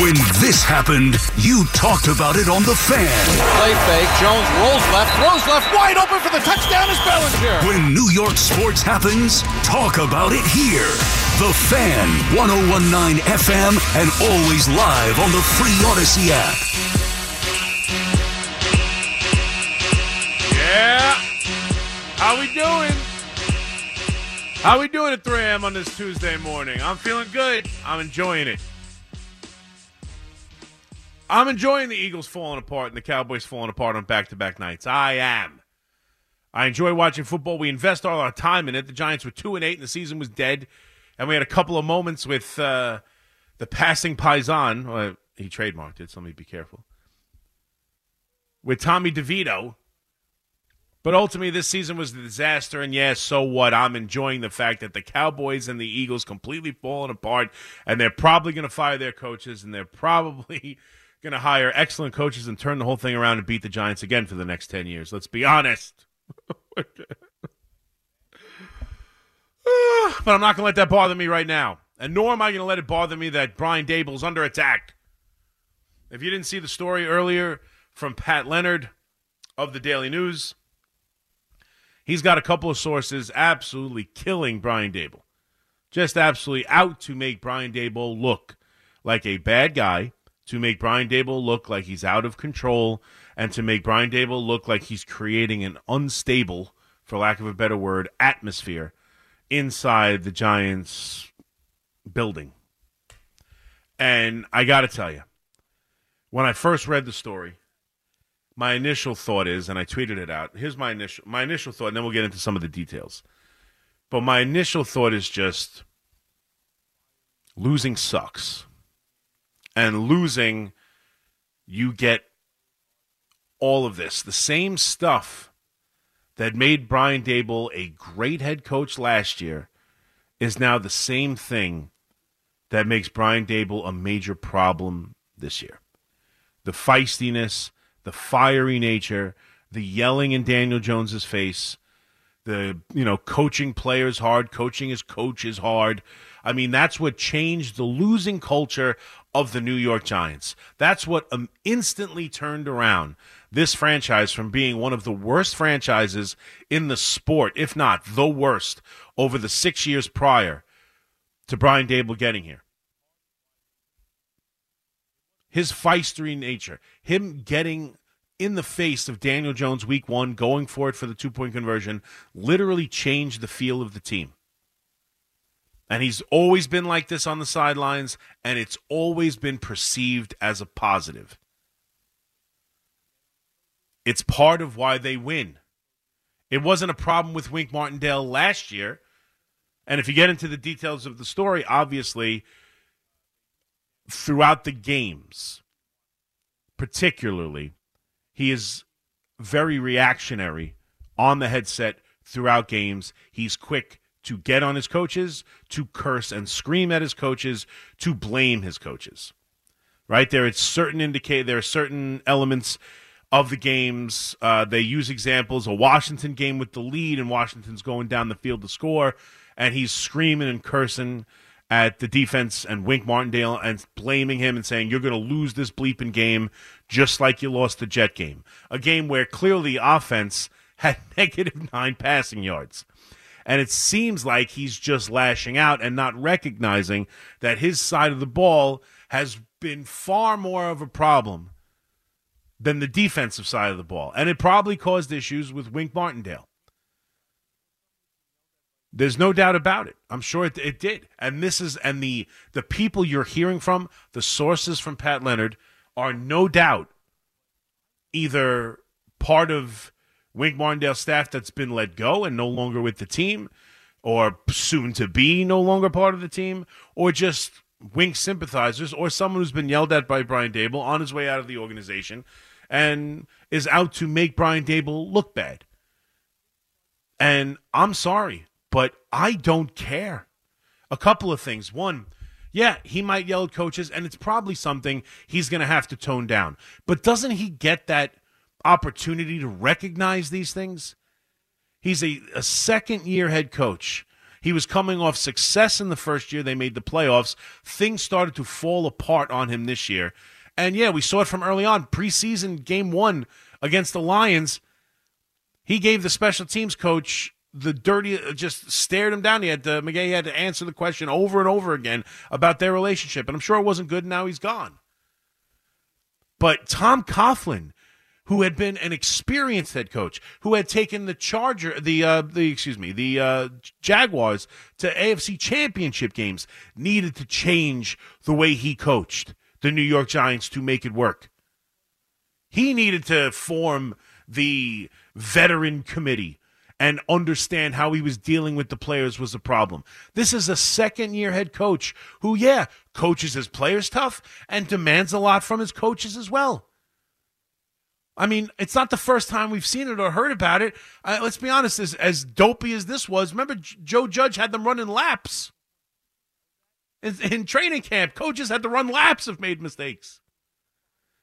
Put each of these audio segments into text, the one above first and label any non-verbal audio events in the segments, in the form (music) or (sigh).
When this happened, you talked about it on The Fan. Play fake. Jones rolls left, throws left, wide open for the touchdown is Bellinger. When New York sports happens, talk about it here. The Fan, 1019 FM, and always live on the free Audacy app. Yeah. How we doing? How we doing at 3 a.m. on this Tuesday morning? I'm feeling good. I'm enjoying it. I'm enjoying the Eagles falling apart and the Cowboys falling apart on back-to-back nights. I am. I enjoy watching football. We invest all our time in it. The Giants were two and eight, and the season was dead. And we had a couple of moments with uh, the passing Paisan. Well, he trademarked it, so let me be careful. With Tommy DeVito. But ultimately, this season was a disaster. And yes, so what? I'm enjoying the fact that the Cowboys and the Eagles completely falling apart, and they're probably going to fire their coaches, and they're probably going to hire excellent coaches and turn the whole thing around and beat the Giants again for the next 10 years. Let's be honest. (laughs) but I'm not going to let that bother me right now. And nor am I going to let it bother me that Brian Daboll's under attack. If you didn't see the story earlier from Pat Leonard of the Daily News, he's got a couple of sources absolutely killing Brian Daboll. Just absolutely out to make Brian Daboll look like a bad guy to make Brian Daboll look like he's out of control and to make Brian Daboll look like he's creating an unstable, for lack of a better word, atmosphere inside the Giants building. And I got to tell you, when I first read the story, my initial thought is, and I tweeted it out. Here's my initial my initial thought, and then we'll get into some of the details. But my initial thought is just losing sucks and losing, you get all of this. The same stuff that made Brian Daboll a great head coach last year is now the same thing that makes Brian Daboll a major problem this year. The feistiness, the fiery nature, the yelling in Daniel Jones's face, the you know coaching players hard, coaching his coaches hard. I mean, that's what changed the losing culture of the New York Giants. That's what um, instantly turned around this franchise from being one of the worst franchises in the sport, if not the worst, over the six years prior to Brian Daboll getting here. His feistery nature, him getting in the face of Daniel Jones week one, going for it for the two point conversion, literally changed the feel of the team. And he's always been like this on the sidelines, and it's always been perceived as a positive. It's part of why they win. It wasn't a problem with Wink Martindale last year. And if you get into the details of the story, obviously, throughout the games, particularly, he is very reactionary on the headset throughout games. He's quick to get on his coaches, to curse and scream at his coaches, to blame his coaches. Right there, it's certain indicate there are certain elements of the games. Uh, they use examples: a Washington game with the lead, and Washington's going down the field to score, and he's screaming and cursing at the defense and Wink Martindale and blaming him and saying, You're going to lose this bleeping game just like you lost the Jet game. A game where clearly offense (laughs) had negative nine passing yards. And it seems like he's just lashing out and not recognizing that his side of the ball has been far more of a problem than the defensive side of the ball. And it probably caused issues with Wink Martindale. There's no doubt about it. I'm sure it, it did. And this is and the the people you're hearing from, the sources from Pat Leonard, are no doubt either part of Wink Martindale staff that's been let go and no longer with the team, or soon to be no longer part of the team, or just Wink sympathizers, or someone who's been yelled at by Brian Daboll on his way out of the organization and is out to make Brian Daboll look bad. And I'm sorry, but I don't care. A couple of things. One, yeah, he might yell at coaches, and it's probably something he's going to have to tone down. But doesn't he get that opportunity to recognize these things. He's a, a second year head coach. He was coming off success in the first year. They made the playoffs. Things started to fall apart on him this year. And yeah, we saw it from early on. Preseason game one against the Lions, he gave the special teams coach the dirty, uh, just stared him down. He had to, McGaughey had to answer the question over and over again about their relationship. And I'm sure it wasn't good. And now he's gone. But Tom Coughlin, who had been an experienced head coach, who had taken the Charger, the uh, the excuse me, the uh, Jaguars to AFC Championship games, needed to change the way he coached the New York Giants to make it work. He needed to form the veteran committee and understand how he was dealing with the players was a problem. This is a second year head coach who, yeah, coaches his players tough and demands a lot from his coaches as well. I mean, it's not the first time we've seen it or heard about it. Uh, let's be honest, as, as dopey as this was, remember J- Joe Judge had them running laps in, in training camp. Coaches had to run laps if made mistakes.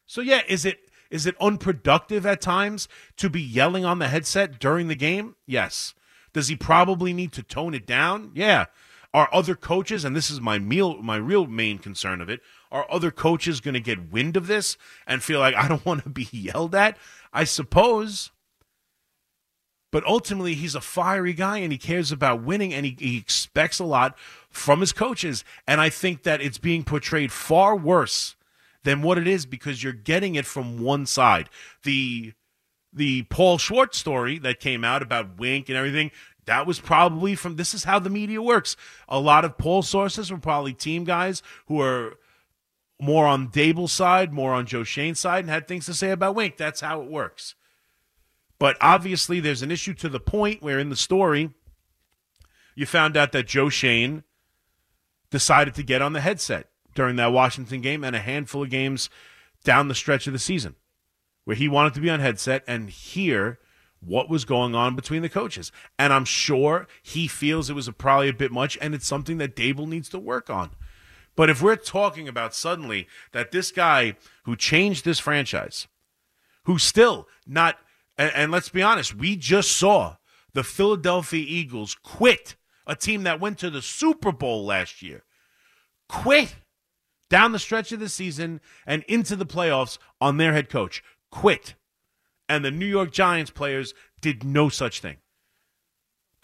So yeah, is it is it unproductive at times to be yelling on the headset during the game? Yes. Does he probably need to tone it down? Yeah. Are other coaches, and this is my meal, my real main concern of it, are other coaches going to get wind of this and feel like (laughs) I don't want to be yelled at? I suppose. But ultimately, he's a fiery guy and he cares about winning and he, he expects a lot from his coaches. And I think that it's being portrayed far worse than what it is because you're getting it from one side. The the Paul Schwartz story that came out about Wink and everything, that was probably from this is how the media works. A lot of poll sources were probably team guys who are more on Daboll's side, more on Joe Schoen's side, and had things to say about Wink. That's how it works. But obviously, there's an issue to the point where in the story, you found out that Joe Schoen decided to get on the headset during that Washington game and a handful of games down the stretch of the season where he wanted to be on headset and hear what was going on between the coaches. And I'm sure he feels it was a, probably a bit much and it's something that Daboll needs to work on. But if we're talking about suddenly that this guy who changed this franchise, who's still not, and, and let's be honest, we just saw the Philadelphia Eagles quit a team that went to the Super Bowl last year, quit down the stretch of the season and into the playoffs on their head coach. Quit. And the New York Giants players did no such thing.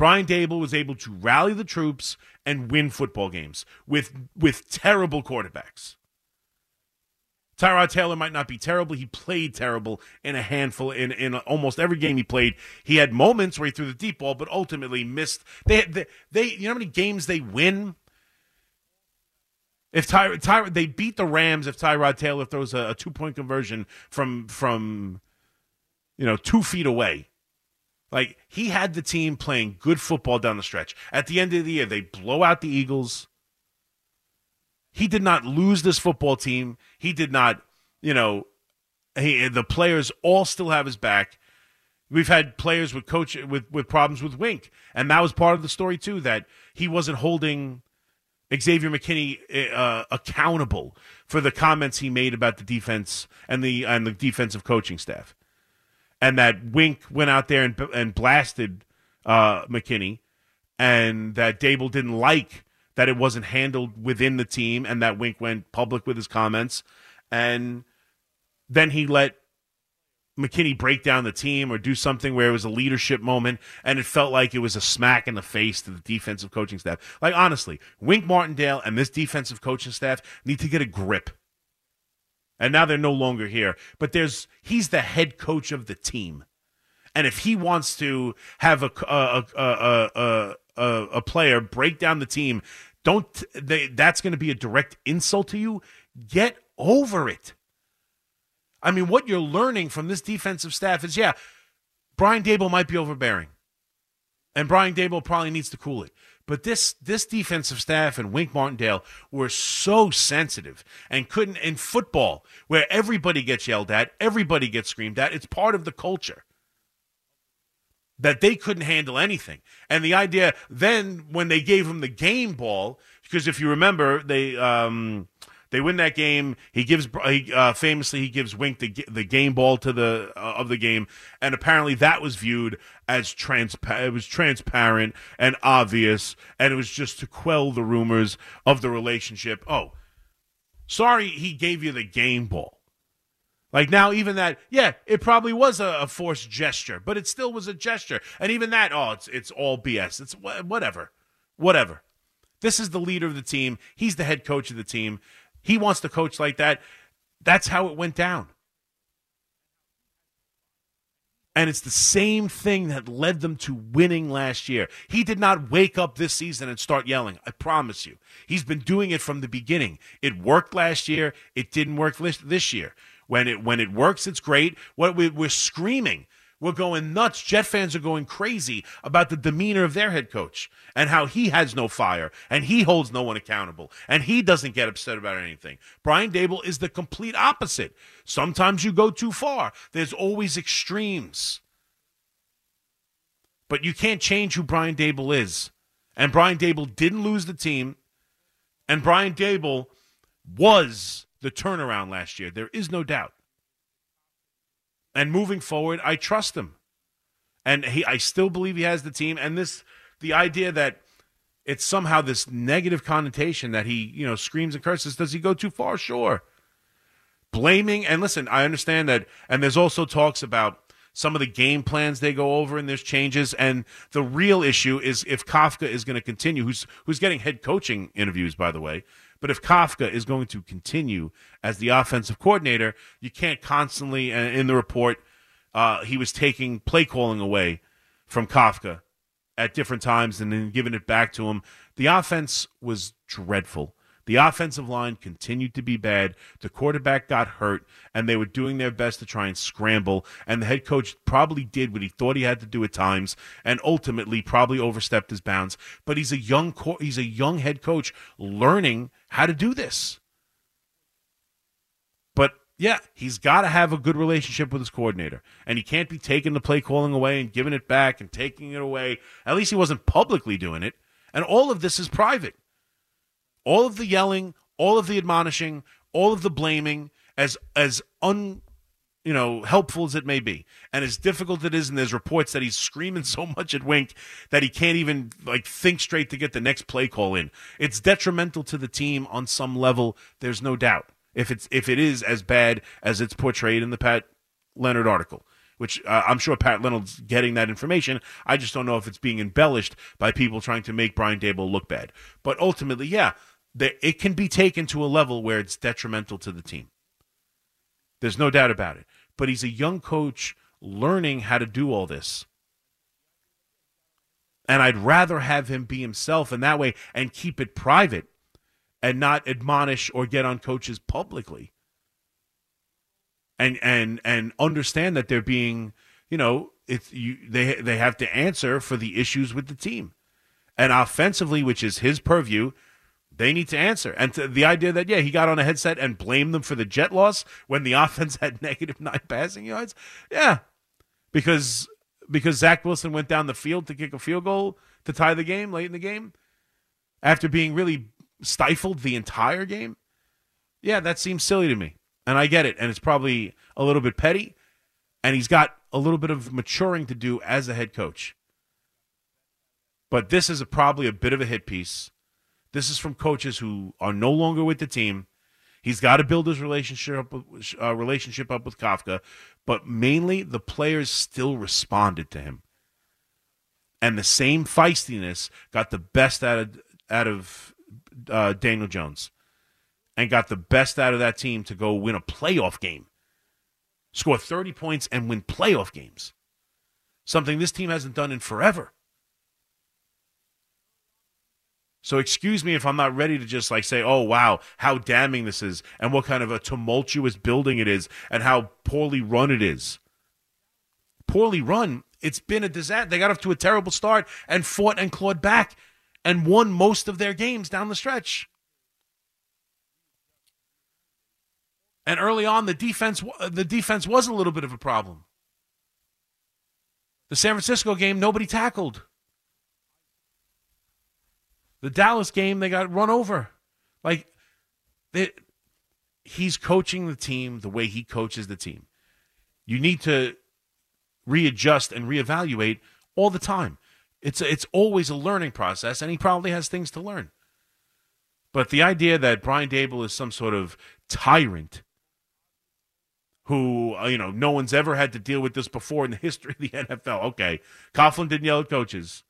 Brian Daboll was able to rally the troops and win football games with with terrible quarterbacks. Tyrod Taylor might not be terrible. He played terrible in a handful in in almost every game he played. He had moments where he threw the deep ball, but ultimately missed. They they, they you know how many games they win if Ty, Ty, they beat the Rams if Tyrod Taylor throws a, a two point conversion from from you know two feet away. Like he had the team playing good football down the stretch. At the end of the year, they blow out the Eagles. He did not lose this football team. He did not, you know, he, the players all still have his back. We've had players with coach with with problems with Wink, and that was part of the story too. That he wasn't holding Xavier McKinney uh, accountable for the comments he made about the defense and the and the defensive coaching staff, and that Wink went out there and and blasted uh, McKinney, and that Daboll didn't like that it wasn't handled within the team, and that Wink went public with his comments, and then he let McKinney break down the team or do something where it was a leadership moment and it felt like it was a smack in the face to the defensive coaching staff. Like, honestly, Wink Martindale and this defensive coaching staff need to get a grip. And now they're no longer here. But there's he's the head coach of the team. And if he wants to have a a a a, a, a player break down the team, don't they, that's going to be a direct insult to you. Get over it. I mean, what you're learning from this defensive staff is, yeah, Brian Daboll might be overbearing, and Brian Daboll probably needs to cool it. But this this defensive staff and Wink Martindale were so sensitive and couldn't in football where everybody gets yelled at, everybody gets screamed at. It's part of the culture that they couldn't handle anything. And the idea then when they gave him the game ball, because if you remember, they um, They win that game. He gives uh, famously he gives Wink the the game ball to the uh, of the game, and apparently that was viewed as transpa- It was transparent and obvious, and it was just to quell the rumors of the relationship. Oh, sorry, he gave you the game ball. Like now, even that, yeah, it probably was a, a, forced gesture, but it still was a gesture. And even that, oh, it's it's all BS. It's whatever, whatever. This is the leader of the team. He's the head coach of the team. He wants to coach like that. That's how it went down. And it's the same thing that led them to winning last year. He did not wake up this season and start yelling. I promise you. He's been doing it from the beginning. It worked last year. It didn't work this year. When it when it works, it's great. What we're screaming we're going nuts. Jet fans are going crazy about the demeanor of their head coach and how he has no fire and he holds no one accountable and he doesn't get upset about anything. Brian Daboll is the complete opposite. Sometimes you go too far, there's always extremes. But you can't change who Brian Daboll is. And Brian Daboll didn't lose the team. And Brian Daboll was the turnaround last year. There is no doubt. And moving forward, I trust him. And he I still believe he has the team and this the idea that it's somehow this negative connotation that he, you know, screams and curses. Does he go too far? Sure. Blaming and listen, I understand that and there's also talks about some of the game plans they go over and there's changes and the real issue is if Kafka is going to continue who's who's getting head coaching interviews by the way but if Kafka is going to continue as the offensive coordinator, you can't constantly, in the report, uh, he was taking play calling away from Kafka at different times and then giving it back to him. The offense was dreadful. The offensive line continued to be bad. The quarterback got hurt, and they were doing their best to try and scramble. And the head coach probably did what he thought he had to do at times, and ultimately probably overstepped his bounds. But he's a young he's a young head coach learning how to do this. But yeah, he's got to have a good relationship with his coordinator, and he can't be taking the play calling away and giving it back and taking it away. At least he wasn't publicly doing it. And all of this is private all of the yelling, all of the admonishing, all of the blaming, as as un you know helpful as it may be, and as difficult it is, and there's reports that he's screaming (laughs) so much at Wink that he can't even like think straight to get the next play call in. It's detrimental to the team on some level. There's no doubt. If it's if it is as bad as it's portrayed in the Pat Leonard article which uh, I'm sure Pat Leonard's getting that information. I just don't know if it's being embellished by people trying to make Brian Daboll look bad. But ultimately, yeah, that it can be taken to a level where it's detrimental to the team. There's no doubt about it. But he's a young coach learning how to do all this. And I'd rather have him be himself in that way and keep it private and not admonish or get on coaches publicly. And and and understand that they're being, you know, it's you they they have to answer for the issues with the team. And offensively, which is his purview, they need to answer. And to the idea that, yeah, he got on a headset and blamed them for the jet loss when the (laughs) offense had negative nine passing yards. Yeah. Because because Zach Wilson went down the field to kick a field goal to tie the game late in the game after being really stifled the entire game. Yeah, that seems silly to me. And I get it. And it's probably a little bit petty. And he's got a little bit of maturing to do as a head coach. But this is a, probably a bit of a hit piece this is from coaches who are no longer with the team. He's got to build his relationship uh, relationship up with Kafka, but mainly the players still responded to him, and the same feistiness got the best out of out of uh, Daniel Jones, and got the best out of that team to go win a playoff game, score thirty points, and win playoff games. Something this team hasn't done in forever. So excuse me if I'm not ready to just like say, "Oh wow, how damning this is and what kind of a tumultuous building it is and how poorly run it is." Poorly run, it's been a disaster. They got off to a terrible start and fought and clawed back and won most of their games down the stretch. And early on the defense the defense was a little bit of a problem. The San Francisco game nobody tackled. The Dallas game, they got run over. Like, they, he's coaching the team the way he coaches the team. You need to readjust and reevaluate all the time. It's a, it's always a learning process, and he probably has things to learn. But the idea that Brian Daboll is some sort of tyrant who uh, you know no one's ever had to deal with this before in the history of the (laughs) NFL. Okay, Coughlin didn't yell at coaches.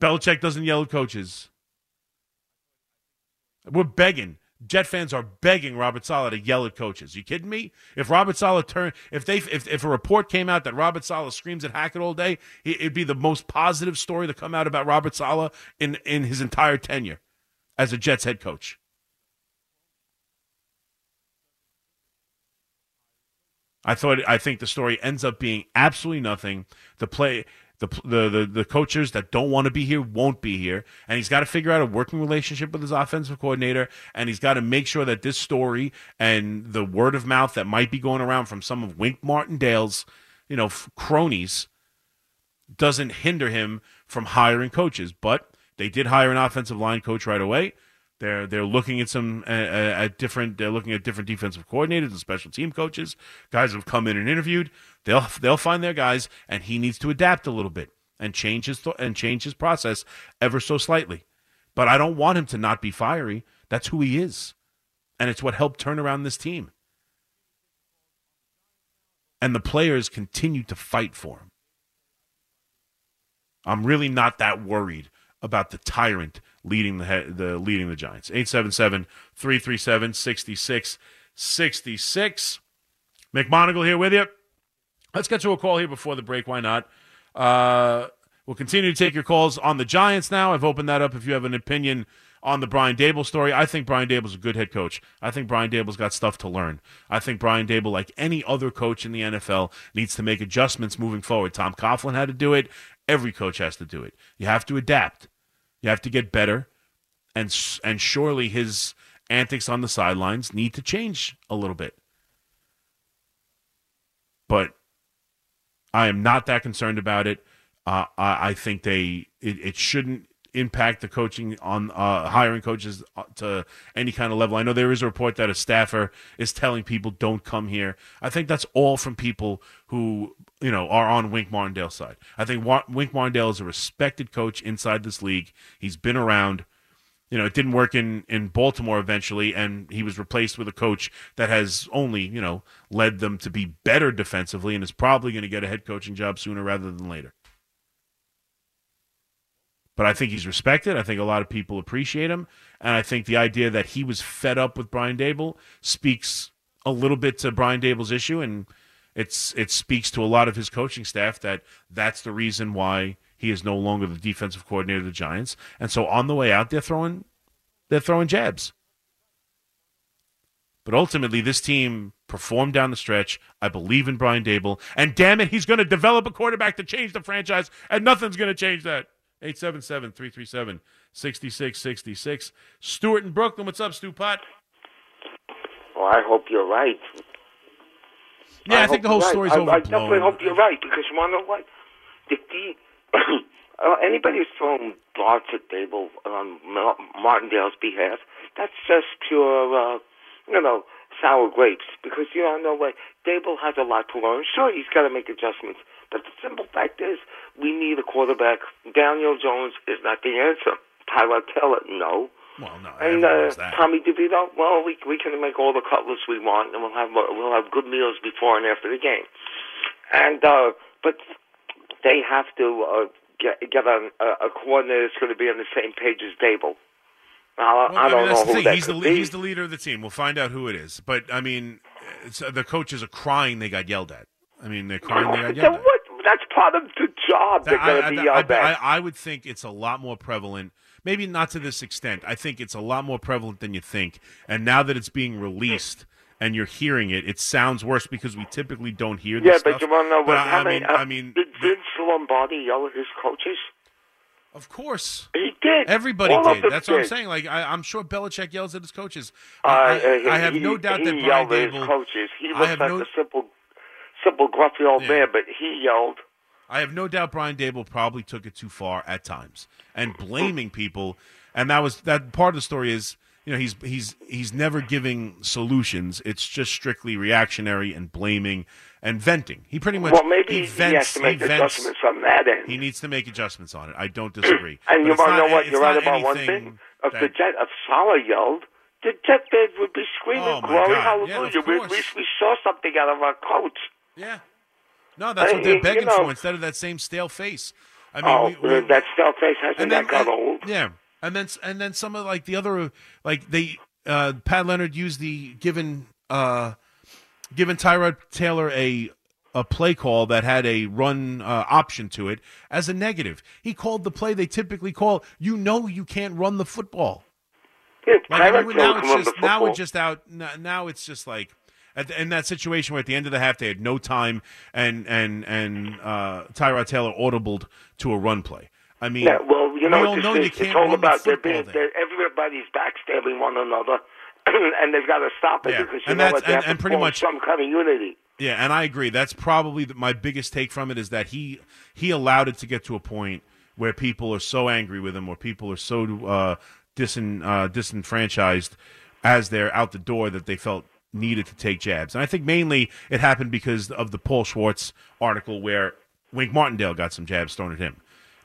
Belichick doesn't yell at coaches. We're begging. Jet fans are begging Robert Saleh to yell at coaches. You kidding me? If Robert Saleh turn, if they, if, if a report came out that Robert Saleh screams at Hackett all day, it'd be the most positive story to come out about Robert Saleh in in his entire tenure as a Jets head coach. I thought I think the story ends up being absolutely nothing. The play the the the, the coaches that don't want to be here won't be here, and he's got to figure out a working relationship with his offensive coordinator, and he's got to make sure that this story and the word of mouth that might be going around from some of Wink Martindale's, you know, cronies, doesn't hinder him from hiring coaches. But they did hire an offensive line coach right away. They're they're looking at some uh, at different. They're looking at different defensive coordinators and special team coaches. Guys have come in and interviewed. They'll they'll find their guys, and he needs to adapt a little bit and change his th- and change his process ever so slightly. But I don't want him to not be fiery. That's who he is, and it's what helped turn around this team. And the players continue to fight for him. I'm really not that worried about the tyrant leading the the leading the Giants. 877-337-6666. McMonigal here with you. Let's get to a call here before the break. Why not? Uh, we'll continue to take your calls on the Giants now. I've opened that up if you have an opinion on the Brian Daboll story. I think Brian Daboll's a good head coach. I think Brian Daboll's got stuff to learn. I think Brian Daboll, like any other coach in the NFL, needs to make adjustments moving forward. Tom Coughlin had to do it. Every coach has to do it. You have to adapt. You have to get better, and and surely his antics on the sidelines need to change a little bit. But I am not that concerned about it. Uh, I, I, think they it, it, shouldn't impact the coaching on uh, hiring coaches uh, to any kind of level. I know there is a report that a staffer is telling people don't come here. I think that's all from people who you know are on Wink Martindale's side. I think Wink Martindale is a respected coach inside this league. He's been around. You know, it didn't work in in Baltimore eventually, and he was replaced with a coach that has only you know led them to be better defensively, and is probably going to get a head coaching job sooner rather than later. But I think he's respected. I think a lot of people appreciate him, and I think the idea that he was fed up with Brian Daboll speaks a little bit to Brian Daboll's issue, and it's it speaks to a lot of his coaching staff that that's the reason why he is no longer the defensive coordinator of the Giants. And so on the way out, they're throwing they're throwing jabs. But ultimately, this team performed down the stretch. I believe in Brian Daboll. and damn it, he's going to develop a quarterback to change the franchise, and nothing's going to change that. 877 337 6666. Stuart in Brooklyn. What's up, Stu Pot? Well, I hope you're right. Yeah, I, I think the whole story's right. overblown. I, I definitely hope you're right because you want to know what? The, uh, (coughs) anybody who's throwing darts at Daboll on Martindale's behalf, that's just pure, uh, you know, sour grapes because you don't know what Daboll has a lot to learn. Sure, he's got to make adjustments, but the simple fact is, we need a quarterback. Daniel Jones is not the answer. Tyrod Taylor, no. Well, no, and uh, Tommy DeVito, well, we we can make all the cutlets we want, and we'll have we'll have good meals before and after the game. And uh, but they have to uh, get get a, a coordinator that's going to be on the same page as well, I, don't I mean, know who that he's the. He's the leader of the team. We'll find out who it is. But I mean, the coaches are crying they got yelled at. I mean, they're crying they got yelled at. What? That's part of the job. They're going to be yelled at. I would think it's a lot more prevalent maybe not to this extent. I think it's a lot more prevalent than you think. And now that it's being released and you're hearing it, it sounds worse because we typically don't hear this yeah, stuff. but you want to know what? I, I mean, I mean, did Vince Lombardi yell at his coaches? Of course, he did. Everybody All did. That's did. what I'm saying. Like I, am sure Belichick yells at his coaches. Uh, I, he, I, have no doubt he that Brian his coaches. He looks like no, a simple, simple, gruffy old yeah. man, but he yelled. I have no doubt Brian Daboll probably took it too far at times and blaming people. And that was that part of the story is you know, he's he's he's never giving solutions. It's just strictly reactionary and blaming and venting. He pretty much well, maybe he he, vents. has to make he vents. adjustments on that end. He needs to make adjustments on it. I don't (clears throat) disagree. and But you want to know what? You're right about one thing. If that- the Jet, if Saleh yelled, the Jet fans would be screaming, Oh, "Glory, God. hallelujah!" Yeah, we, least we saw something out of our coach. Yeah. No, that's what Uh, they're you begging know- for instead of that same stale face. I mean, oh, we, we, that stale face hasn't and then that got old? Yeah, and then and then some of like the other like they uh, Pat Leonard used the given uh, given Tyrod Taylor a a play call that had a run uh, option to it as a negative. He called the play they typically call. You know, you can't run the football. Yeah, Like I mean, now it's just now it's just out. Now it's just like at the, in that situation where at the end of the half they had no time and and and uh, Tyrod Taylor audibled to a run play. I mean, Yeah, well, you we know, all know is, you can't it's all run the about they're being, they're, everybody's backstabbing one another, (clears throat) and they've got to stop it Yeah, because you and know what? They and- have and to pretty much- some kind of unity. Yeah, and I agree. That's probably the, my biggest take from it is that he he allowed it to get to a point where people are so angry with him, or people are so uh, disin, uh, disenfranchised as they're out the door that they felt needed to take jabs. And I think mainly it happened because of the Paul Schwartz article where Wink Martindale got some jabs thrown at him.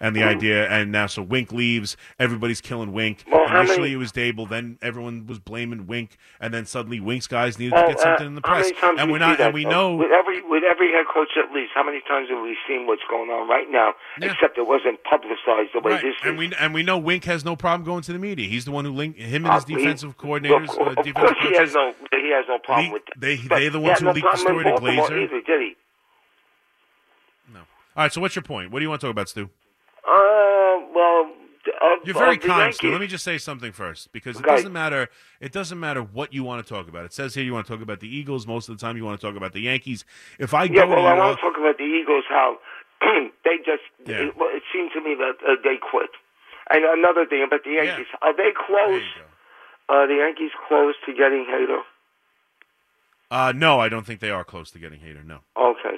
And the idea, and now so Wink leaves, everybody's killing Wink. Well, Initially many- it was Daboll, then everyone was blaming Wink, and then suddenly Wink's guys needed Well, to get something uh, in the how press. many times And we we're not, that, and we know with every with every head coach at least. How many times have we seen what's going on right now? Yeah. Except it wasn't publicized the way Right. this And is. we and we know Wink has no problem going to the media. He's the one who linked him and Uh, his he- defensive Of coordinators, course, uh, of defensive course he has no he has no problem He- with that. they- they're the ones who no leaked the story to Glazer. Either, did he? All right. So what's your point? What do you want to talk about, Stu? Uh, well, uh, You're very uh, kind, Stu. Let me just say something first, because it Okay. doesn't matter. It doesn't matter what you want to talk about. It says here you want to talk about the Eagles. Most of the time, you want to talk about the Yankees. If I Yeah, go well, I want to talk about the Eagles. How (clears throat) they just Yeah. it, it seemed to me that uh, they quit. And another thing about the Yeah. Yankees, are they close? Are the Yankees close to getting Hader? Uh, no, I don't think they are close to getting Hader. No. Okay,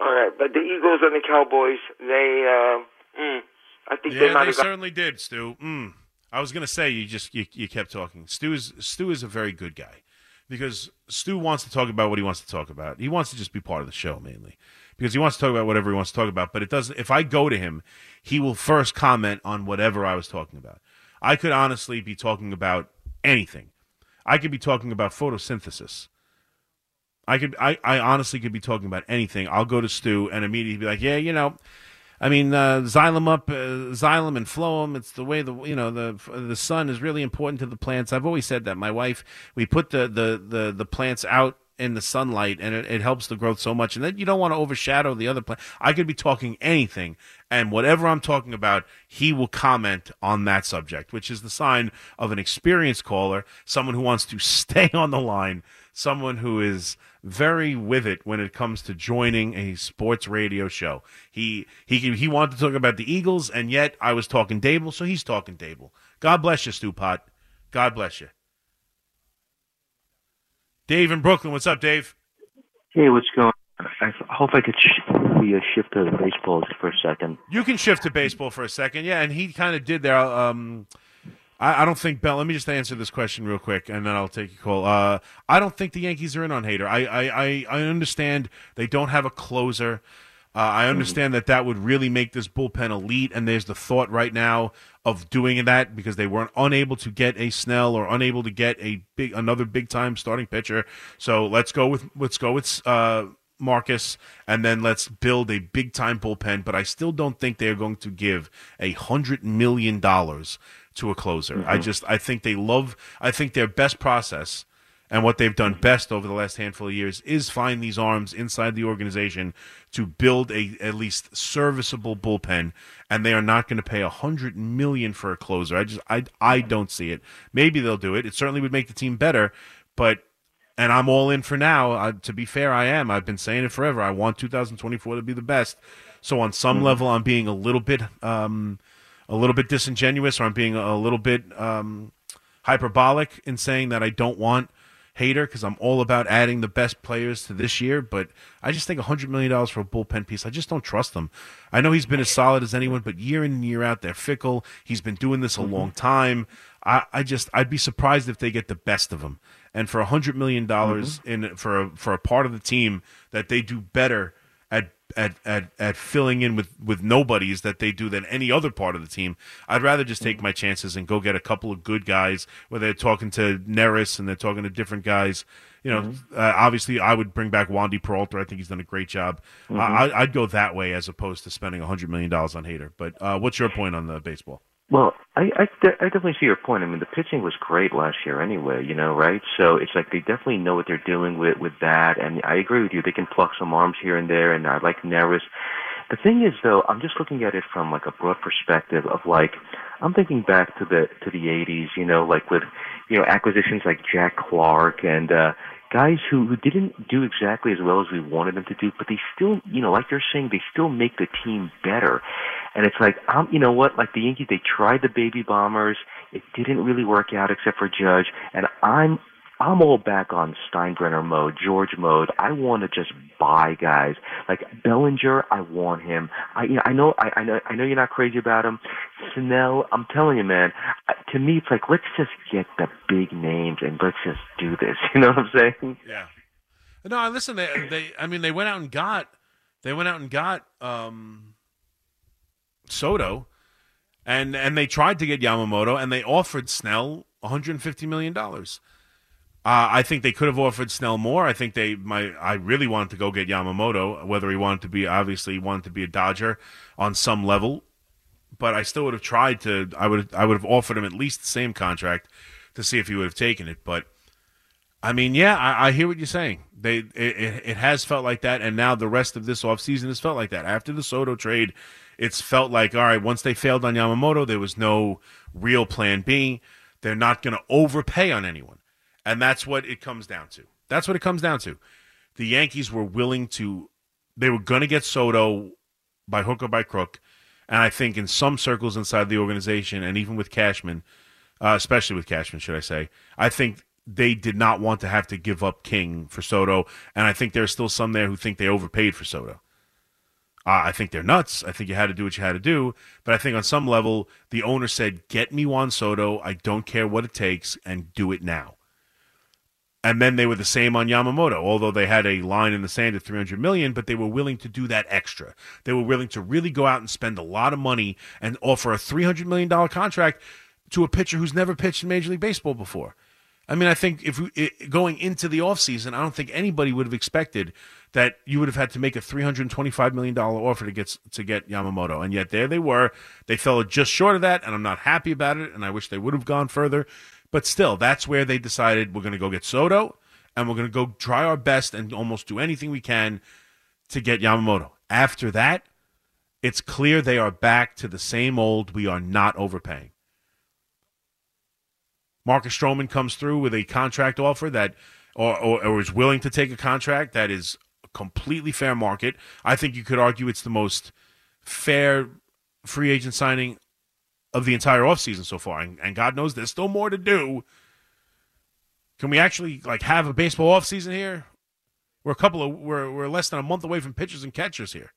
all right. But the Eagles and the Cowboys, they, uh, mm, I think they Yeah, they got. certainly did, Stu. Mm. I was gonna say you just you, you kept talking. Stu is Stu is a very good guy because Stu wants to talk about what he wants to talk about. He wants to just be part of the show mainly because he wants to talk about whatever he wants to talk about. But it doesn't. If I go to him, he will first comment on whatever I was talking about. I could honestly be talking about anything. I could be talking about photosynthesis. I could, I, I honestly could be talking about anything. I'll go to Stu and immediately be like, yeah, you know, I mean, uh, xylem up, uh, xylem and phloem. It's the way the you know the the sun is really important to the plants. I've always said that. My wife, we put the the the, the plants out in the sunlight, and it, it helps the growth so much. And then you don't want to overshadow the other plant. I could be talking anything, and whatever I'm talking about, he will comment on that subject, which is the sign of an experienced caller, someone who wants to (laughs) stay on the line, someone who is very with it when it comes to joining a sports radio show. He he he wanted to talk about the Eagles, and yet I was talking Daboll, so he's talking Daboll. God bless you, Stu Pot. God bless you. Dave in Brooklyn, what's up, Dave? Hey, what's going on? I hope I could sh- uh, shift to baseball for a second. You can shift to baseball for a second, yeah, and he kind of did there. Um, I, I don't think Bell. Let me just answer this question real quick, and then I'll take a call. Uh, I don't think the Yankees are in on Hader. I I, I, I understand they don't have a closer. Uh, I understand that that would really make this bullpen elite, and there's the thought right now of doing that because they weren't unable to get a Snell or unable to get a big another big time starting pitcher. So let's go with let's go with uh, Marcus, and then let's build a big time bullpen. But I still don't think they're going to give a hundred million dollars to a closer. I mm-hmm. just I think they love. I think their best process and what they've done mm-hmm. best over the last handful of years is find these arms inside the organization to build a at least serviceable bullpen. And they are not going to pay a hundred million for a closer. I just I I don't see it. Maybe they'll do it. It certainly would make the team better, but. And I'm all in for now. I, to be fair, I am. I've been saying it forever. I want 2024 to be the best. So on some mm-hmm. level, I'm being a little bit, um, a little bit disingenuous, or I'm being a little bit um, hyperbolic in saying that I don't want Hader because I'm all about adding the best players to this year, but I just think $100 million for a bullpen piece, I just don't trust them. I know he's been as solid as anyone, but year in and year out, they're fickle. He's been doing this a Mm-hmm. long time. I, I just, I'd be surprised if they get the best of him. And for $100 million Mm-hmm. in for a, for a part of the team that they do better at at, at, filling in with, with nobodies that they do than any other part of the team. I'd rather just take my chances and go get a couple of good guys where they're talking to Neris and they're talking to different guys. You know, uh, obviously, I would bring back Wandy Peralta. I think he's done a great job. I, I- I'd go that way as opposed to spending $100 million on Hader. But uh, what's your point on the baseball? Well, I, I, I definitely see your point. I mean, the pitching was great last year anyway, you know, right? So it's like they definitely know what they're doing with, with that. And I agree with you. They can pluck some arms here and there. And I like Neris. The thing is, though, I'm just looking at it from like a broad perspective of like, I'm thinking back to the, to the 80s, you know, like with, you know, acquisitions like Jack Clark and, uh, guys who, who didn't do exactly as well as we wanted them to do, but they still, you know, like you're saying, they still make the team better. And it's like, um, you know what? Like the Yankees, they tried the baby bombers. It didn't really work out except for Judge. And I'm, I'm all back on Steinbrenner mode, George mode. I want to just buy guys like Bellinger. I want him. I, you know, I know, I, I know, I know you're not crazy about him. Snell, I'm telling you, man. To me, it's like let's just get the big names and let's just do this. (laughs) You know what I'm saying? Yeah. No, listen. They, they, I mean, they went out and got, they went out and got um, Soto, and and they tried to get Yamamoto, and they offered Snell 150 million dollars. Uh, I think they could have offered Snell more. I think they, my, I really wanted to go get Yamamoto, whether he wanted to be, obviously, he wanted to be a Dodger on some level, but I still would have tried to. I would, I would have offered him at least the same contract to see if he would have taken it, but. I mean, yeah, I, I hear what you're saying. They it, it, it has felt like that, and now the rest of this offseason has felt like that. After the Soto trade, it's felt like all right. Once they failed on Yamamoto, there was no real plan B. They're not going to overpay on anyone, and that's what it comes down to. That's what it comes down to. The Yankees were willing to. They were going to get Soto by hook or by crook, and I think in some circles inside the organization, and even with Cashman, uh, especially with Cashman, should I say, I think they did not want to have to give up King for Soto, and I think there's still some there who think they overpaid for Soto. Uh, I think they're nuts. I think you had to do what you had to do, but I think on some level the owner said, "Get me Juan Soto. I don't care what it takes, and do it now." And then they were the same on Yamamoto, although they had a line in the sand at 300 million, but they were willing to do that extra. They were willing to really go out and spend a lot of money and offer a 300 million dollar contract to a pitcher who's never pitched in Major League Baseball before. I mean, I think if we, it, going into the offseason, I don't think anybody would have expected that you would have had to make a $325 million offer to get to get Yamamoto. And yet there they were. They fell just short of that, and I'm not happy about it, and I wish they would have gone further. But still, that's where they decided we're going to go get Soto, and we're going to go try our best and almost do anything we can to get Yamamoto. After that, it's clear they are back to the same old we are not overpaying. Marcus Stroman comes through with a contract offer that, or, or, or is willing to take a contract that is completely fair market. I think you could argue it's the most fair free agent signing of the entire offseason so far. And, and God knows there's still more to do. Can we actually like have a baseball offseason here? We're a couple of we're we're less than a month away from pitchers and catchers here.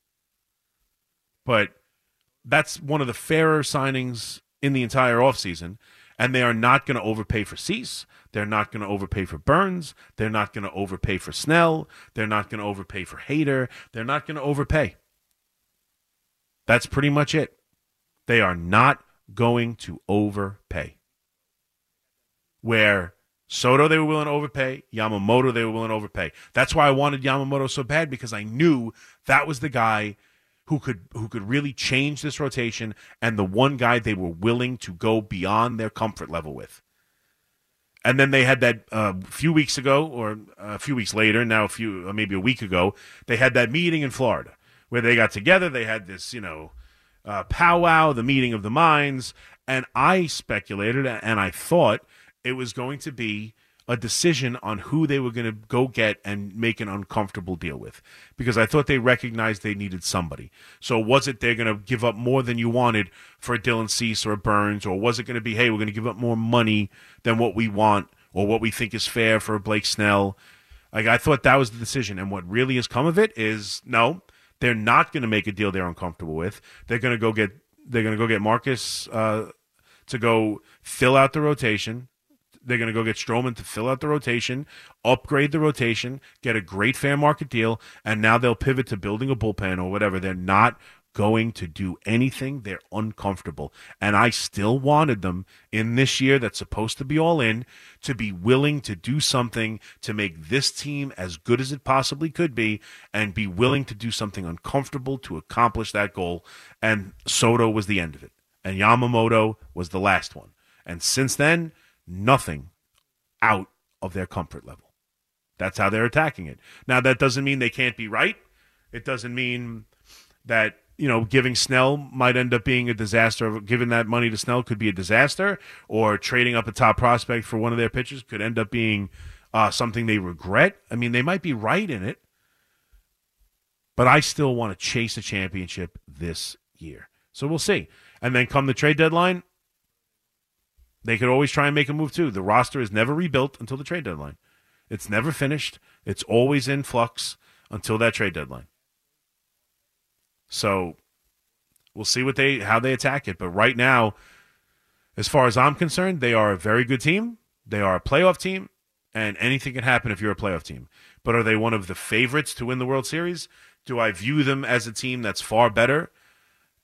But that's one of the fairer signings in the entire offseason and they are not going to overpay for Cease. They're not going to overpay for Burnes. They're not going to overpay for Snell. They're not going to overpay for Hader. They're not going to overpay. That's pretty much it. They are not going to overpay. Where Soto they were willing to overpay, Yamamoto they were willing to overpay. That's why I wanted Yamamoto so bad because I knew that was the guy who could who could really change this rotation and the one guy they were willing to go beyond their comfort level with. And then they had that a uh, few weeks ago, or a few weeks later, now a few uh, maybe a week ago, they had that meeting in Florida where they got together. They had this, you know, uh, powwow, the meeting of the minds, and I speculated and I thought it was going to be a decision on who they were going to go get and make an uncomfortable deal with because I thought they recognized they needed somebody. So was it they're going to give up more than you wanted for a Dylan Cease or a Burnes, or was it going to be, hey, we're going to give up more money than what we want or what we think is fair for Blake Snell. Like I thought that was the decision, and what really has come of it is no, they're not going to make a deal they're uncomfortable with. They're going to go get they're going to go get Marcus uh, to go fill out the rotation. They're going to go get Stroman to fill out the rotation, upgrade the rotation, get a great fair market deal, and now they'll pivot to building a bullpen or whatever. They're not going to do anything. They're uncomfortable. And I still wanted them in this year that's supposed to be all in to be willing to do something to make this team as good as it possibly could be and be willing to do something uncomfortable to accomplish that goal. And Soto was the end of it. And Yamamoto was the last one. And since then, nothing out of their comfort level. That's how they're attacking it. Now, that doesn't mean they can't be right. It doesn't mean that you know, giving Snell might end up being a disaster. Giving that money to Snell could be a disaster, or trading up a top prospect for one of their pitchers could end up being uh, something they regret. I mean, they might be right in it, but I still want to chase a championship this year. So we'll see. And then come the trade deadline, they could always try and make a move too. The roster is never rebuilt until the trade deadline. It's never finished. It's always in flux until that trade deadline. So we'll see what they how they attack it. But right now, as far as I'm concerned, they are a very good team. They are a playoff team, and anything can happen if you're a playoff team. But are they one of the favorites to win the World Series? Do I view them as a team that's far better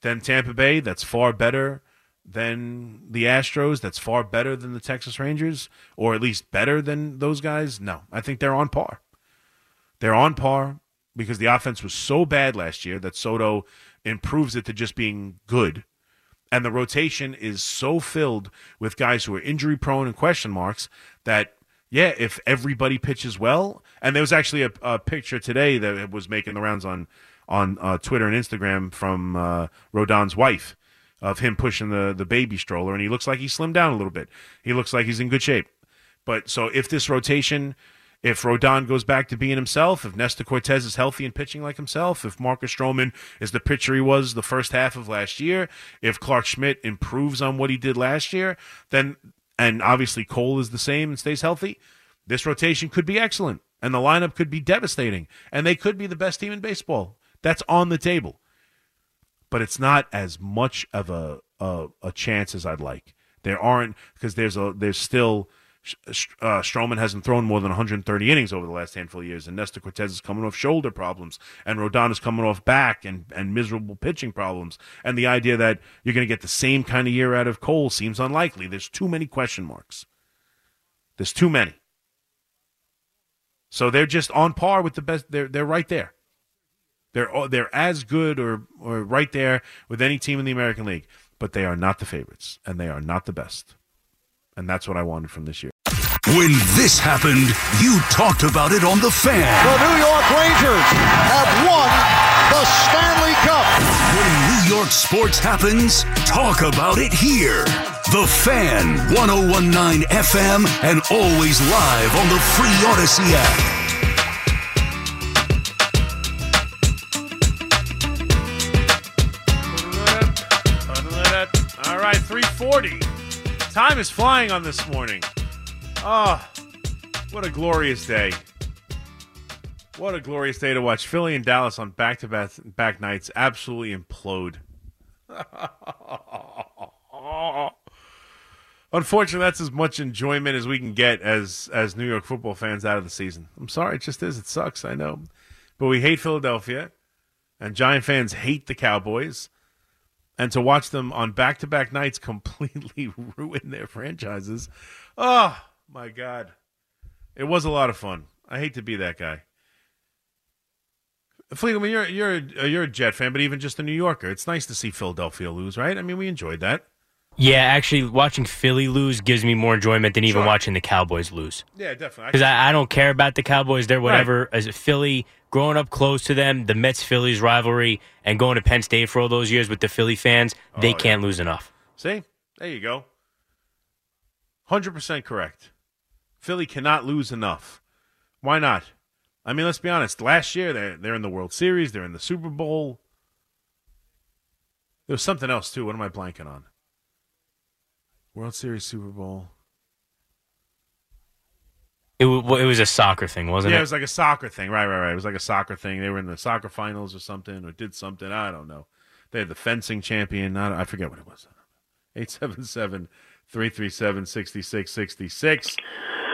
than Tampa Bay? That's far better than the Astros? That's far better than the Texas Rangers? Or at least better than those guys? No, I think they're on par. They're on par because the offense was so bad last year that Soto improves it to just being good. And the rotation is so filled with guys who are injury prone and question marks that, yeah, if everybody pitches well, and there was actually a, a picture today that was making the rounds on on uh, Twitter and Instagram from uh, Rodon's wife of him pushing the the baby stroller, and he looks like he slimmed down a little bit. He looks like he's in good shape. But so if this rotation if Rodon goes back to being himself, if Nestor Cortes is healthy and pitching like himself, if Marcus Stroman is the pitcher he was the first half of last year, if Clarke Schmidt improves on what he did last year, then and obviously Cole is the same and stays healthy, this rotation could be excellent and the lineup could be devastating and they could be the best team in baseball. That's on the table. But it's not as much of a a, a chance as I'd like. There aren't because there's a there's still uh, Stroman hasn't thrown more than 130 innings over the last handful of years, and Nestor Cortes is coming off shoulder problems, and Rodon is coming off back and, and miserable pitching problems. And the idea that you're going to get the same kind of year out of Cole seems unlikely. There's too many question marks. There's too many. So they're just on par with the best. They're they're right there. They're they're as good or or right there with any team in the American League, but they are not the favorites, and they are not the best. And that's what I wanted from this year. When this happened, you talked about it on The Fan. The New York Rangers have won the Stanley Cup. When New York sports happens, talk about it here. The Fan, 1019 FM, and always live on the free Audacy app. 340. Time is flying on this morning. Oh, what a glorious day. What a glorious day to watch Philly and Dallas on back to back nights absolutely implode. (laughs) Unfortunately, that's as much enjoyment as we can get as as New York football fans out of the season. I'm sorry, it just is. It sucks, I know. But we hate Philadelphia, and Giant fans hate the Cowboys. And to watch them on back to back nights completely (laughs) ruin their franchises. Oh, my God. It was a lot of fun. I hate to be that guy. Fleetwood, you're you're a, you're a Jet fan, but even just a New Yorker, it's nice to see Philadelphia lose, right? I mean, we enjoyed that. Yeah, actually, watching Philly lose gives me more enjoyment than even sure. watching the Cowboys lose. Yeah, definitely. Because I, I, don't care about the Cowboys. They're whatever. Right. As a Philly, growing up close to them, the Mets Phillies rivalry, and going to Penn State for all those years with the Philly fans, oh, they oh, can't lose enough. See, there you go. Hundred percent correct. Philly cannot lose enough. Why not? I mean, let's be honest. Last year, they're, they're in the World Series, they're in the Super Bowl. There was something else, too. What am I blanking on? World Series, Super Bowl. It, w- it was a soccer thing, wasn't it? yeah, it it? was like a soccer thing. Right, right, right. It was like a soccer thing. They were in the soccer finals or something, or did something. I don't know. They had the fencing champion. I, don't- I forget what it was. 877 337 6666.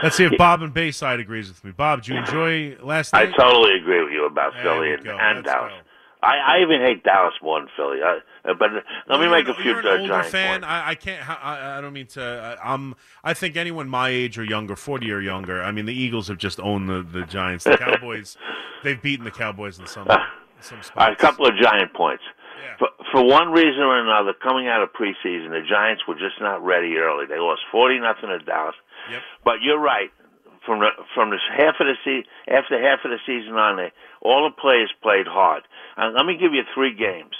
Let's see if Bob and Bayside agrees with me. Bob, did you enjoy last night? I totally agree with you about There Philly and, and Let's Dallas. go. I, I even hate Dallas more than Philly. I, uh, but let me make an- a few you're an uh, older giant fan. points. I, I can't. I, I don't mean to. I, I'm. I think anyone my age or younger, forty or younger. I mean, the Eagles have just owned the, the Giants. The Cowboys, (laughs) they've beaten the Cowboys in some some spots. A couple of giant points. Yeah. For, for one reason or another, coming out of preseason, the Giants were just not ready early. They lost forty nothing to Dallas. Yep. But you're right. From the from this half of the se- after half of the season on, there, all the players played hard. And let me give you three games.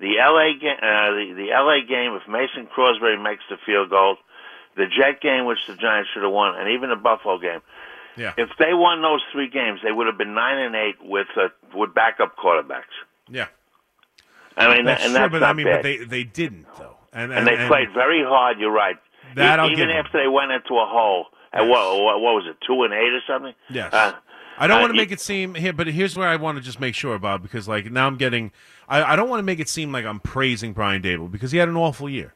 The LA game, uh, the the LA game, if Mason Crosby makes the field goal, the Jet game, which the Giants should have won, and even the Buffalo game. Yeah. If they won those three games, they would have been nine and eight with uh, with backup quarterbacks. Yeah. I mean, That's and true, that's but I mean, bad. but they they didn't though, and and they played very hard. You're right. That even 'em. after they went into a hole. Yes. what, what was it? Two and eight or something? Yes. Uh, I don't uh, want to make it seem here, but here's where I want to just make sure, Bob, because like now I'm getting, I, I don't want to make it seem like I'm praising Brian Daboll because he had an awful year,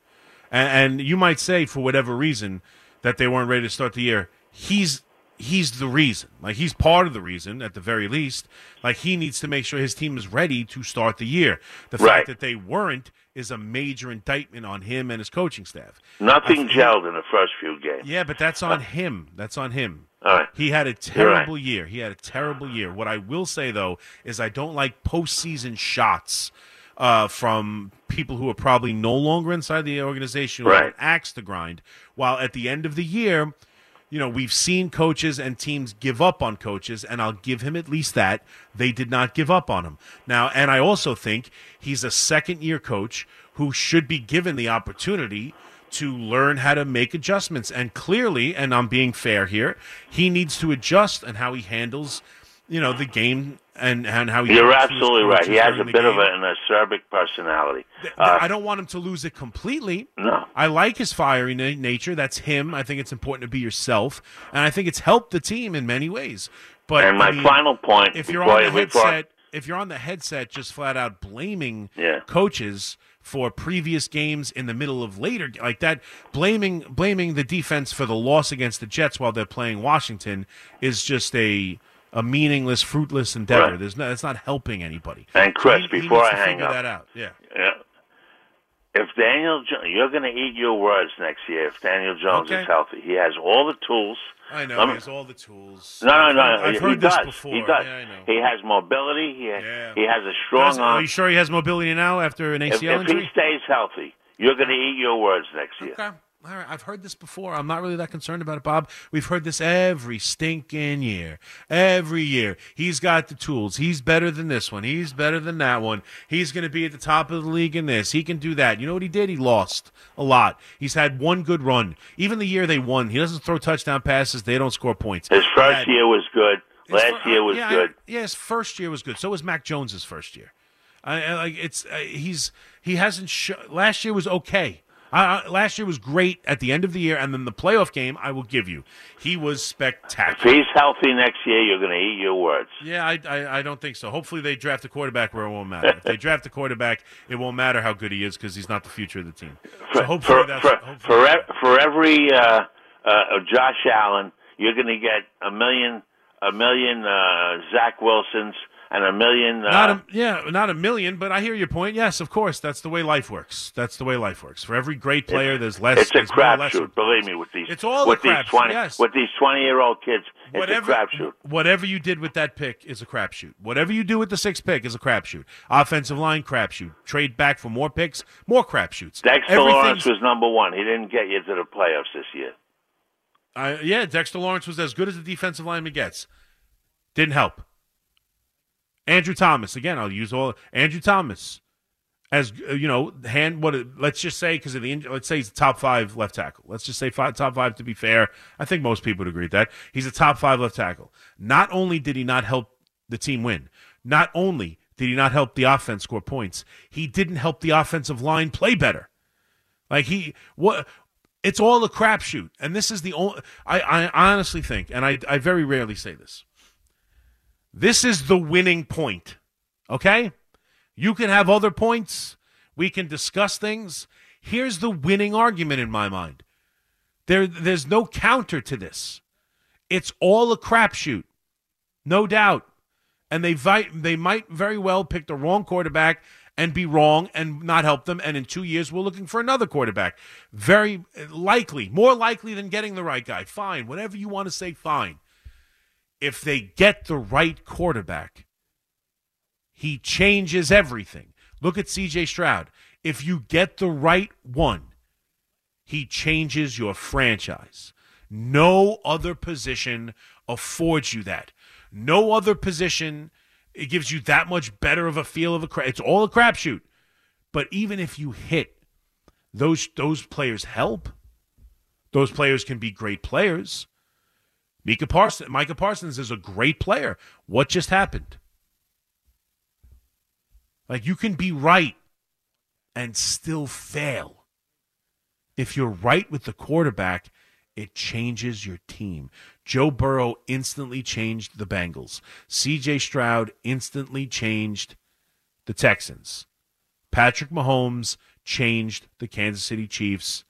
and, and you might say for whatever reason that they weren't ready to start the year. He's he's the reason, like he's part of the reason at the very least. Like he needs to make sure his team is ready to start the year. The Right. fact that they weren't is a major indictment on him and his coaching staff. Nothing I- gelled in the first few games. Yeah, but that's on him. That's on him. All right. He had a You're right. terrible year. He had a terrible year. What I will say though is I don't like postseason shots uh, from people who are probably no longer inside the organization who have an axe to grind. While at the end of the year, you know, we've seen coaches and teams give up on coaches, and I'll give him at least that. They did not give up on him. Now, and I also think he's a second year coach who should be given the opportunity to learn how to make adjustments. And clearly, and I'm being fair here, he needs to adjust and how he handles, you know, the game and, and how he You're talks to his absolutely right. He has a bit of game. a, an acerbic personality. Uh, I don't want him to lose it completely. No. I like his fiery na- nature. That's him. I think it's important to be yourself, and I think it's helped the team in many ways. But and my I mean, final point. if you're on the you- before- headset, if you're on the headset, just flat out blaming Yeah. coaches for previous games in the middle of later like that, blaming blaming the defense for the loss against the Jets while they're playing Washington is just a a meaningless, fruitless endeavor. Right. There's no, it's not helping anybody. And Chris, he, he before needs I hang up, that out, yeah. Yeah. If Daniel, you're going to eat your words next year. If Daniel Jones Okay. is healthy, he has all the tools. I know Let he has all the tools. No, no, no. I've he, heard he this does. before. He does. Yeah, I know. He has mobility. He Yeah. he has a strong Does- Are you sure he has mobility now after an ACL if injury? If he stays healthy, you're going to eat your words next year. Okay. All right. I've heard this before. I'm not really that concerned about it, Bob. We've heard this every stinking year. Every year. He's got the tools. He's better than this one. He's better than that one. He's going to be at the top of the league in this. He can do that. You know what he did? He lost a lot. He's had one good run. Even the year they won, he doesn't throw touchdown passes. They don't score points. His first had- year was good. Last year was yeah, I- good. yeah, his first year was good. So was Mac Jones's first year. I, I like it's uh, he's he hasn't. Sh- last year was okay. Last year was great at the end of the year, and then the playoff game. I will give you, he was spectacular. If he's healthy next year, you're going to eat your words. Yeah, I, I I don't think so. Hopefully, they draft a quarterback where it won't matter. if they (laughs) draft a quarterback, it won't matter how good he is because he's not the future of the team. So For, hopefully for, that's for, hopefully for, e- for every uh, uh, Josh Allen, you're going to get a million, a million uh, Zach Wilsons, and a million. Uh, Not a, yeah, not a million, but I hear your point. Yes, of course, that's the way life works. That's the way life works. For every great player, there's less. it's a there's more or less- crapshoot. Believe me, with these, It's all with these twenty, yes. with these twenty-year-old kids, it's Whatever, a crapshoot. whatever you did with that pick is a crapshoot. Whatever you do with the sixth pick is a crapshoot. Offensive line crapshoot. Trade back for more picks, more crapshoots. Dexter Lawrence was number one. He didn't get you to the playoffs this year. I- yeah, Dexter Lawrence was as good as the defensive lineman gets. Didn't help. Andrew Thomas again. I'll use all Andrew Thomas as uh, you know. Hand what? Let's just say because of the let's say he's a top five left tackle. Let's just say five, top five to be fair. I think most people would agree with that he's a top five left tackle. Not only did he not help the team win, not only did he not help the offense score points, he didn't help the offensive line play better. Like he what It's all a crapshoot, and this is the only. I, I honestly think, and I, I very rarely say this. This is the winning point. Okay, you can have other points. We can discuss things. Here's the winning argument in my mind. There, there's no counter to this. It's all a crapshoot, no doubt. And they vi- they might very well pick the wrong quarterback and be wrong and not help them. And in two years, we're looking for another quarterback. Very likely, more likely than getting the right guy. Fine, whatever you want to say, fine. If they get the right quarterback, he changes everything. Look at CJ Stroud. If you get the right one, he changes your franchise. No other position affords you that. No other position it gives you that much better of a feel of a. It's all a crapshoot. But even if you hit, those those players help. Those players can be great players. Micah Parsons, Micah Parsons is a great player. What just happened? Like you can be right and still fail. If you're right with the quarterback, it changes your team. Joe Burrow instantly changed the Bengals. CJ Stroud instantly changed the Texans. Patrick Mahomes changed the Kansas City Chiefs.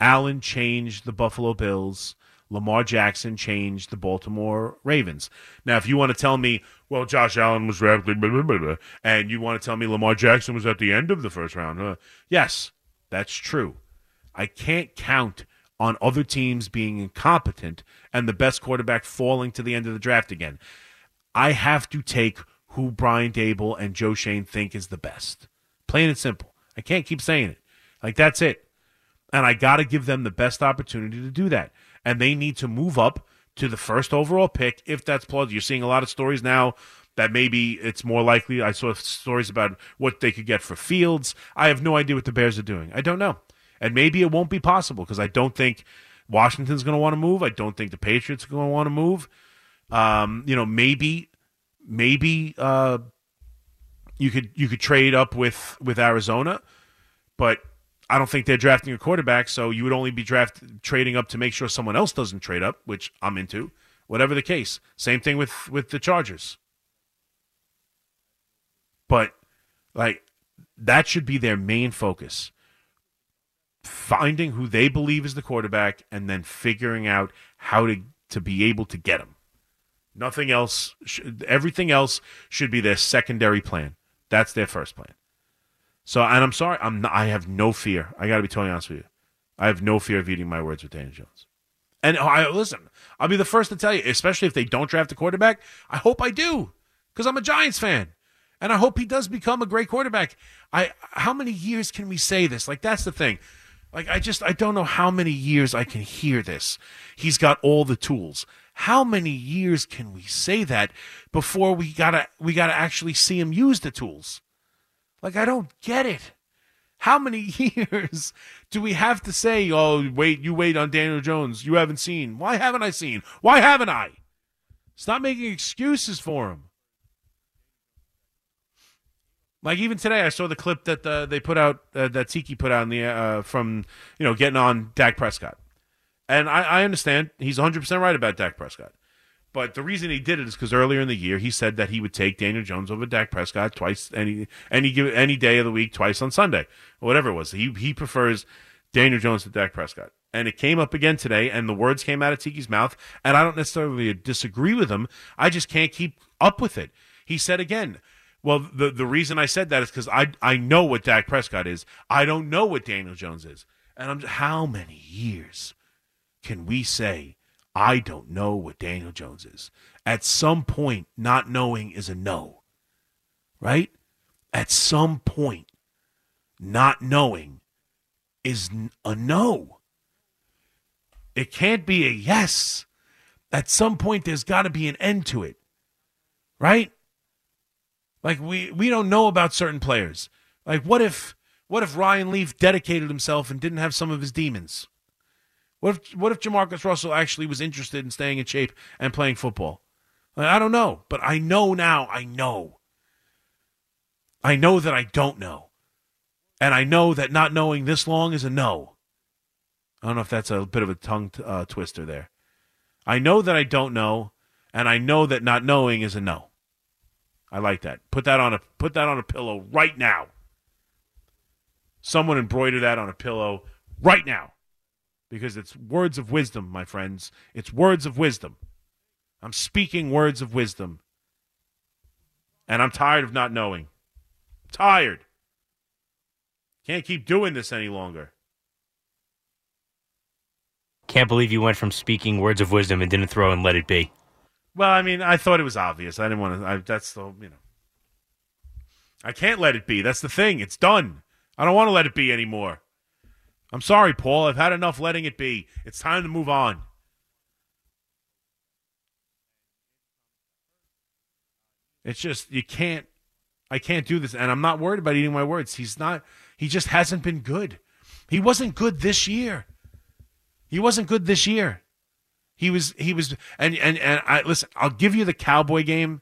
Allen changed the Buffalo Bills. Lamar Jackson changed the Baltimore Ravens. Now, if you want to tell me, well, Josh Allen was drafted, blah, blah, blah, and you want to tell me Lamar Jackson was at the end of the first round, uh, yes, that's true. I can't count on other teams being incompetent and the best quarterback falling to the end of the draft again. I have to take who Brian Daboll and Joe Schoen think is the best. Plain and simple. I can't keep saying it. Like, that's it. And I got to give them the best opportunity to do that. And they need to move up to the first overall pick if that's plausible. You're seeing a lot of stories now that maybe it's more likely. I saw stories about what they could get for Fields. I have no idea what the Bears are doing. I don't know. And maybe it won't be possible because I don't think Washington's going to want to move. I don't think the Patriots are going to want to move. Um, you know, maybe, maybe uh, you could you could trade up with with Arizona, but I don't think they're drafting a quarterback. So you would only be draft trading up to make sure someone else doesn't trade up, which I'm into. Whatever the case, same thing with with the Chargers. But like that should be their main focus finding who they believe is the quarterback and then figuring out how to to be able to get him. Nothing else. Everything else should be their secondary plan. That's their first plan. So, and I'm sorry, I'm not, I have no fear. I got to be totally honest with you. I have no fear of eating my words with Daniel Jones. And I listen. I'll be the first to tell you, especially if they don't draft a quarterback. I hope I do, because I'm a Giants fan, and I hope he does become a great quarterback. I how many years can we say this? Like that's the thing. Like I just I don't know how many years I can hear this. He's got all the tools. How many years can we say that before we gotta we gotta actually see him use the tools? Like I don't get it. How many (laughs) years do we have to say, "Oh, wait, you wait on Daniel Jones. You haven't seen. Why haven't I seen? Why haven't I?" Stop making excuses for him. Like even today, I saw the clip that uh, they put out uh, that Tiki put out in the uh, from you know getting on Dak Prescott, and I, I understand he's 100 percent right about Dak Prescott, but the reason he did it is because earlier in the year he said that he would take Daniel Jones over Dak Prescott twice any any any day of the week, twice on Sunday, or whatever it was. He he prefers Daniel Jones to Dak Prescott, and it came up again today, and the words came out of Tiki's mouth, and I don't necessarily disagree with him. I just can't keep up with it. He said again well, the the reason I said that is because I I know what Dak Prescott is. I don't know what Daniel Jones is. And I'm how many years can we say I don't know what Daniel Jones is? At some point, not knowing is a no. Right? At some point, not knowing is a no. It can't be a yes. At some point, there's got to be an end to it. Right? Like we we don't know about certain players. Like what if what if Ryan Leaf dedicated himself and didn't have some of his demons? What if what if JaMarcus Russell actually was interested in staying in shape and playing football? Like, I don't know, but I know now. I know. I know that I don't know. And I know that not knowing this long is a no. I don't know if that's a bit of a tongue t- uh, twister there. I know that I don't know, and I know that not knowing is a no. I like that. Put that on a put that on a pillow right now. Someone embroider that on a pillow right now. Because it's words of wisdom, my friends. It's words of wisdom. I'm speaking words of wisdom. And I'm tired of not knowing. I'm Tired. Can't keep doing this any longer. Can't believe you went from speaking words of wisdom and didn't throw and let it be. Well, I mean, I thought it was obvious. I didn't want to. I, that's the you know. I can't let it be. That's the thing. It's done. I don't want to let it be anymore. I'm sorry, Paul. I've had enough letting it be. It's time to move on. It's just you can't. I can't do this, and I'm not worried about eating my words. He's not. He just hasn't been good. He wasn't good this year. He wasn't good this year. He was. He was. And and and I listen. I'll give you the Cowboy game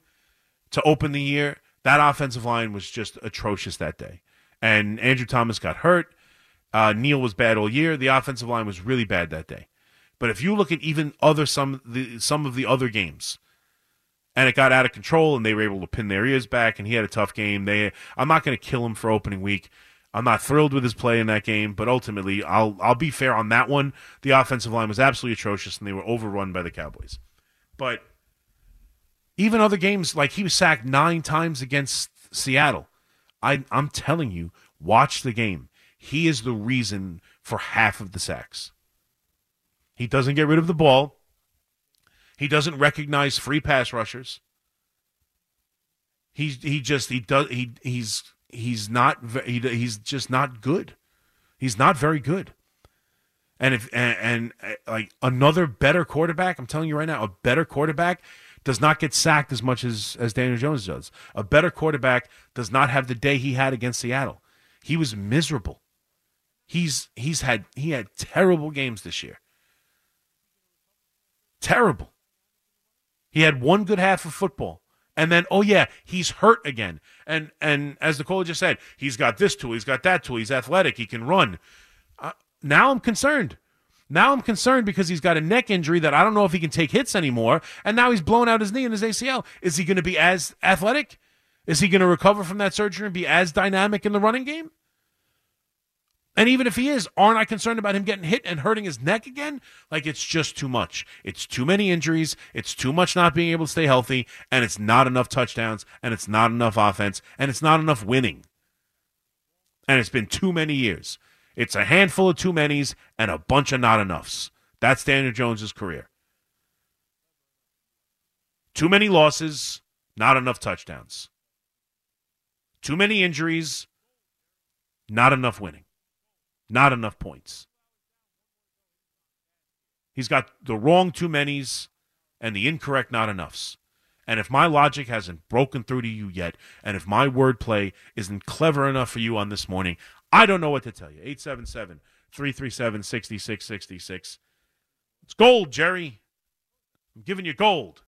to open the year. That offensive line was just atrocious that day, and Andrew Thomas got hurt. Uh, was bad all year. The offensive line was really bad that day. But if you look at even other some the some of the other games, and it got out of control, and they were able to pin their ears back, and he had a tough game. They, I'm not going to kill him for opening week. I'm not thrilled with his play in that game, but ultimately, I'll I'll be fair on that one. The offensive line was absolutely atrocious, and they were overrun by the Cowboys. But even other games, like he was sacked nine times against Seattle. I, I'm telling you, watch the game. He is the reason for half of the sacks. He doesn't get rid of the ball. He doesn't recognize free pass rushers. He's he just he does he he's he's not he, he's just not good. He's not very good. And if and, and uh, like another better quarterback, I'm telling you right now, a better quarterback does not get sacked as much as as Daniel Jones does. A better quarterback does not have the day he had against Seattle. He was miserable. He's he's had he had terrible games this year. Terrible. He had one good half of football. And then, oh yeah, he's hurt again. And and as the caller just said, he's got this tool, he's got that tool, he's athletic, he can run. Uh, now I'm concerned. Now I'm concerned because he's got a neck injury that I don't know if he can take hits anymore. And now he's blown out his knee and his ACL. Is he going to be as athletic? Is he going to recover from that surgery and be as dynamic in the running game? And even if he is, aren't I concerned about him getting hit and hurting his neck again? Like it's just too much. It's too many injuries. It's too much not being able to stay healthy. And it's not enough touchdowns. And it's not enough offense. And it's not enough winning. And it's been too many years. It's a handful of too many's and a bunch of not enoughs. That's Daniel Jones's career. Too many losses, not enough touchdowns. Too many injuries, not enough winning. Not enough points. He's got the wrong too many's and the incorrect not enoughs. And if my logic hasn't broken through to you yet, and if my wordplay isn't clever enough for you on this morning, I don't know what to tell you. 877 337 6666. It's gold, Jerry. I'm giving you gold.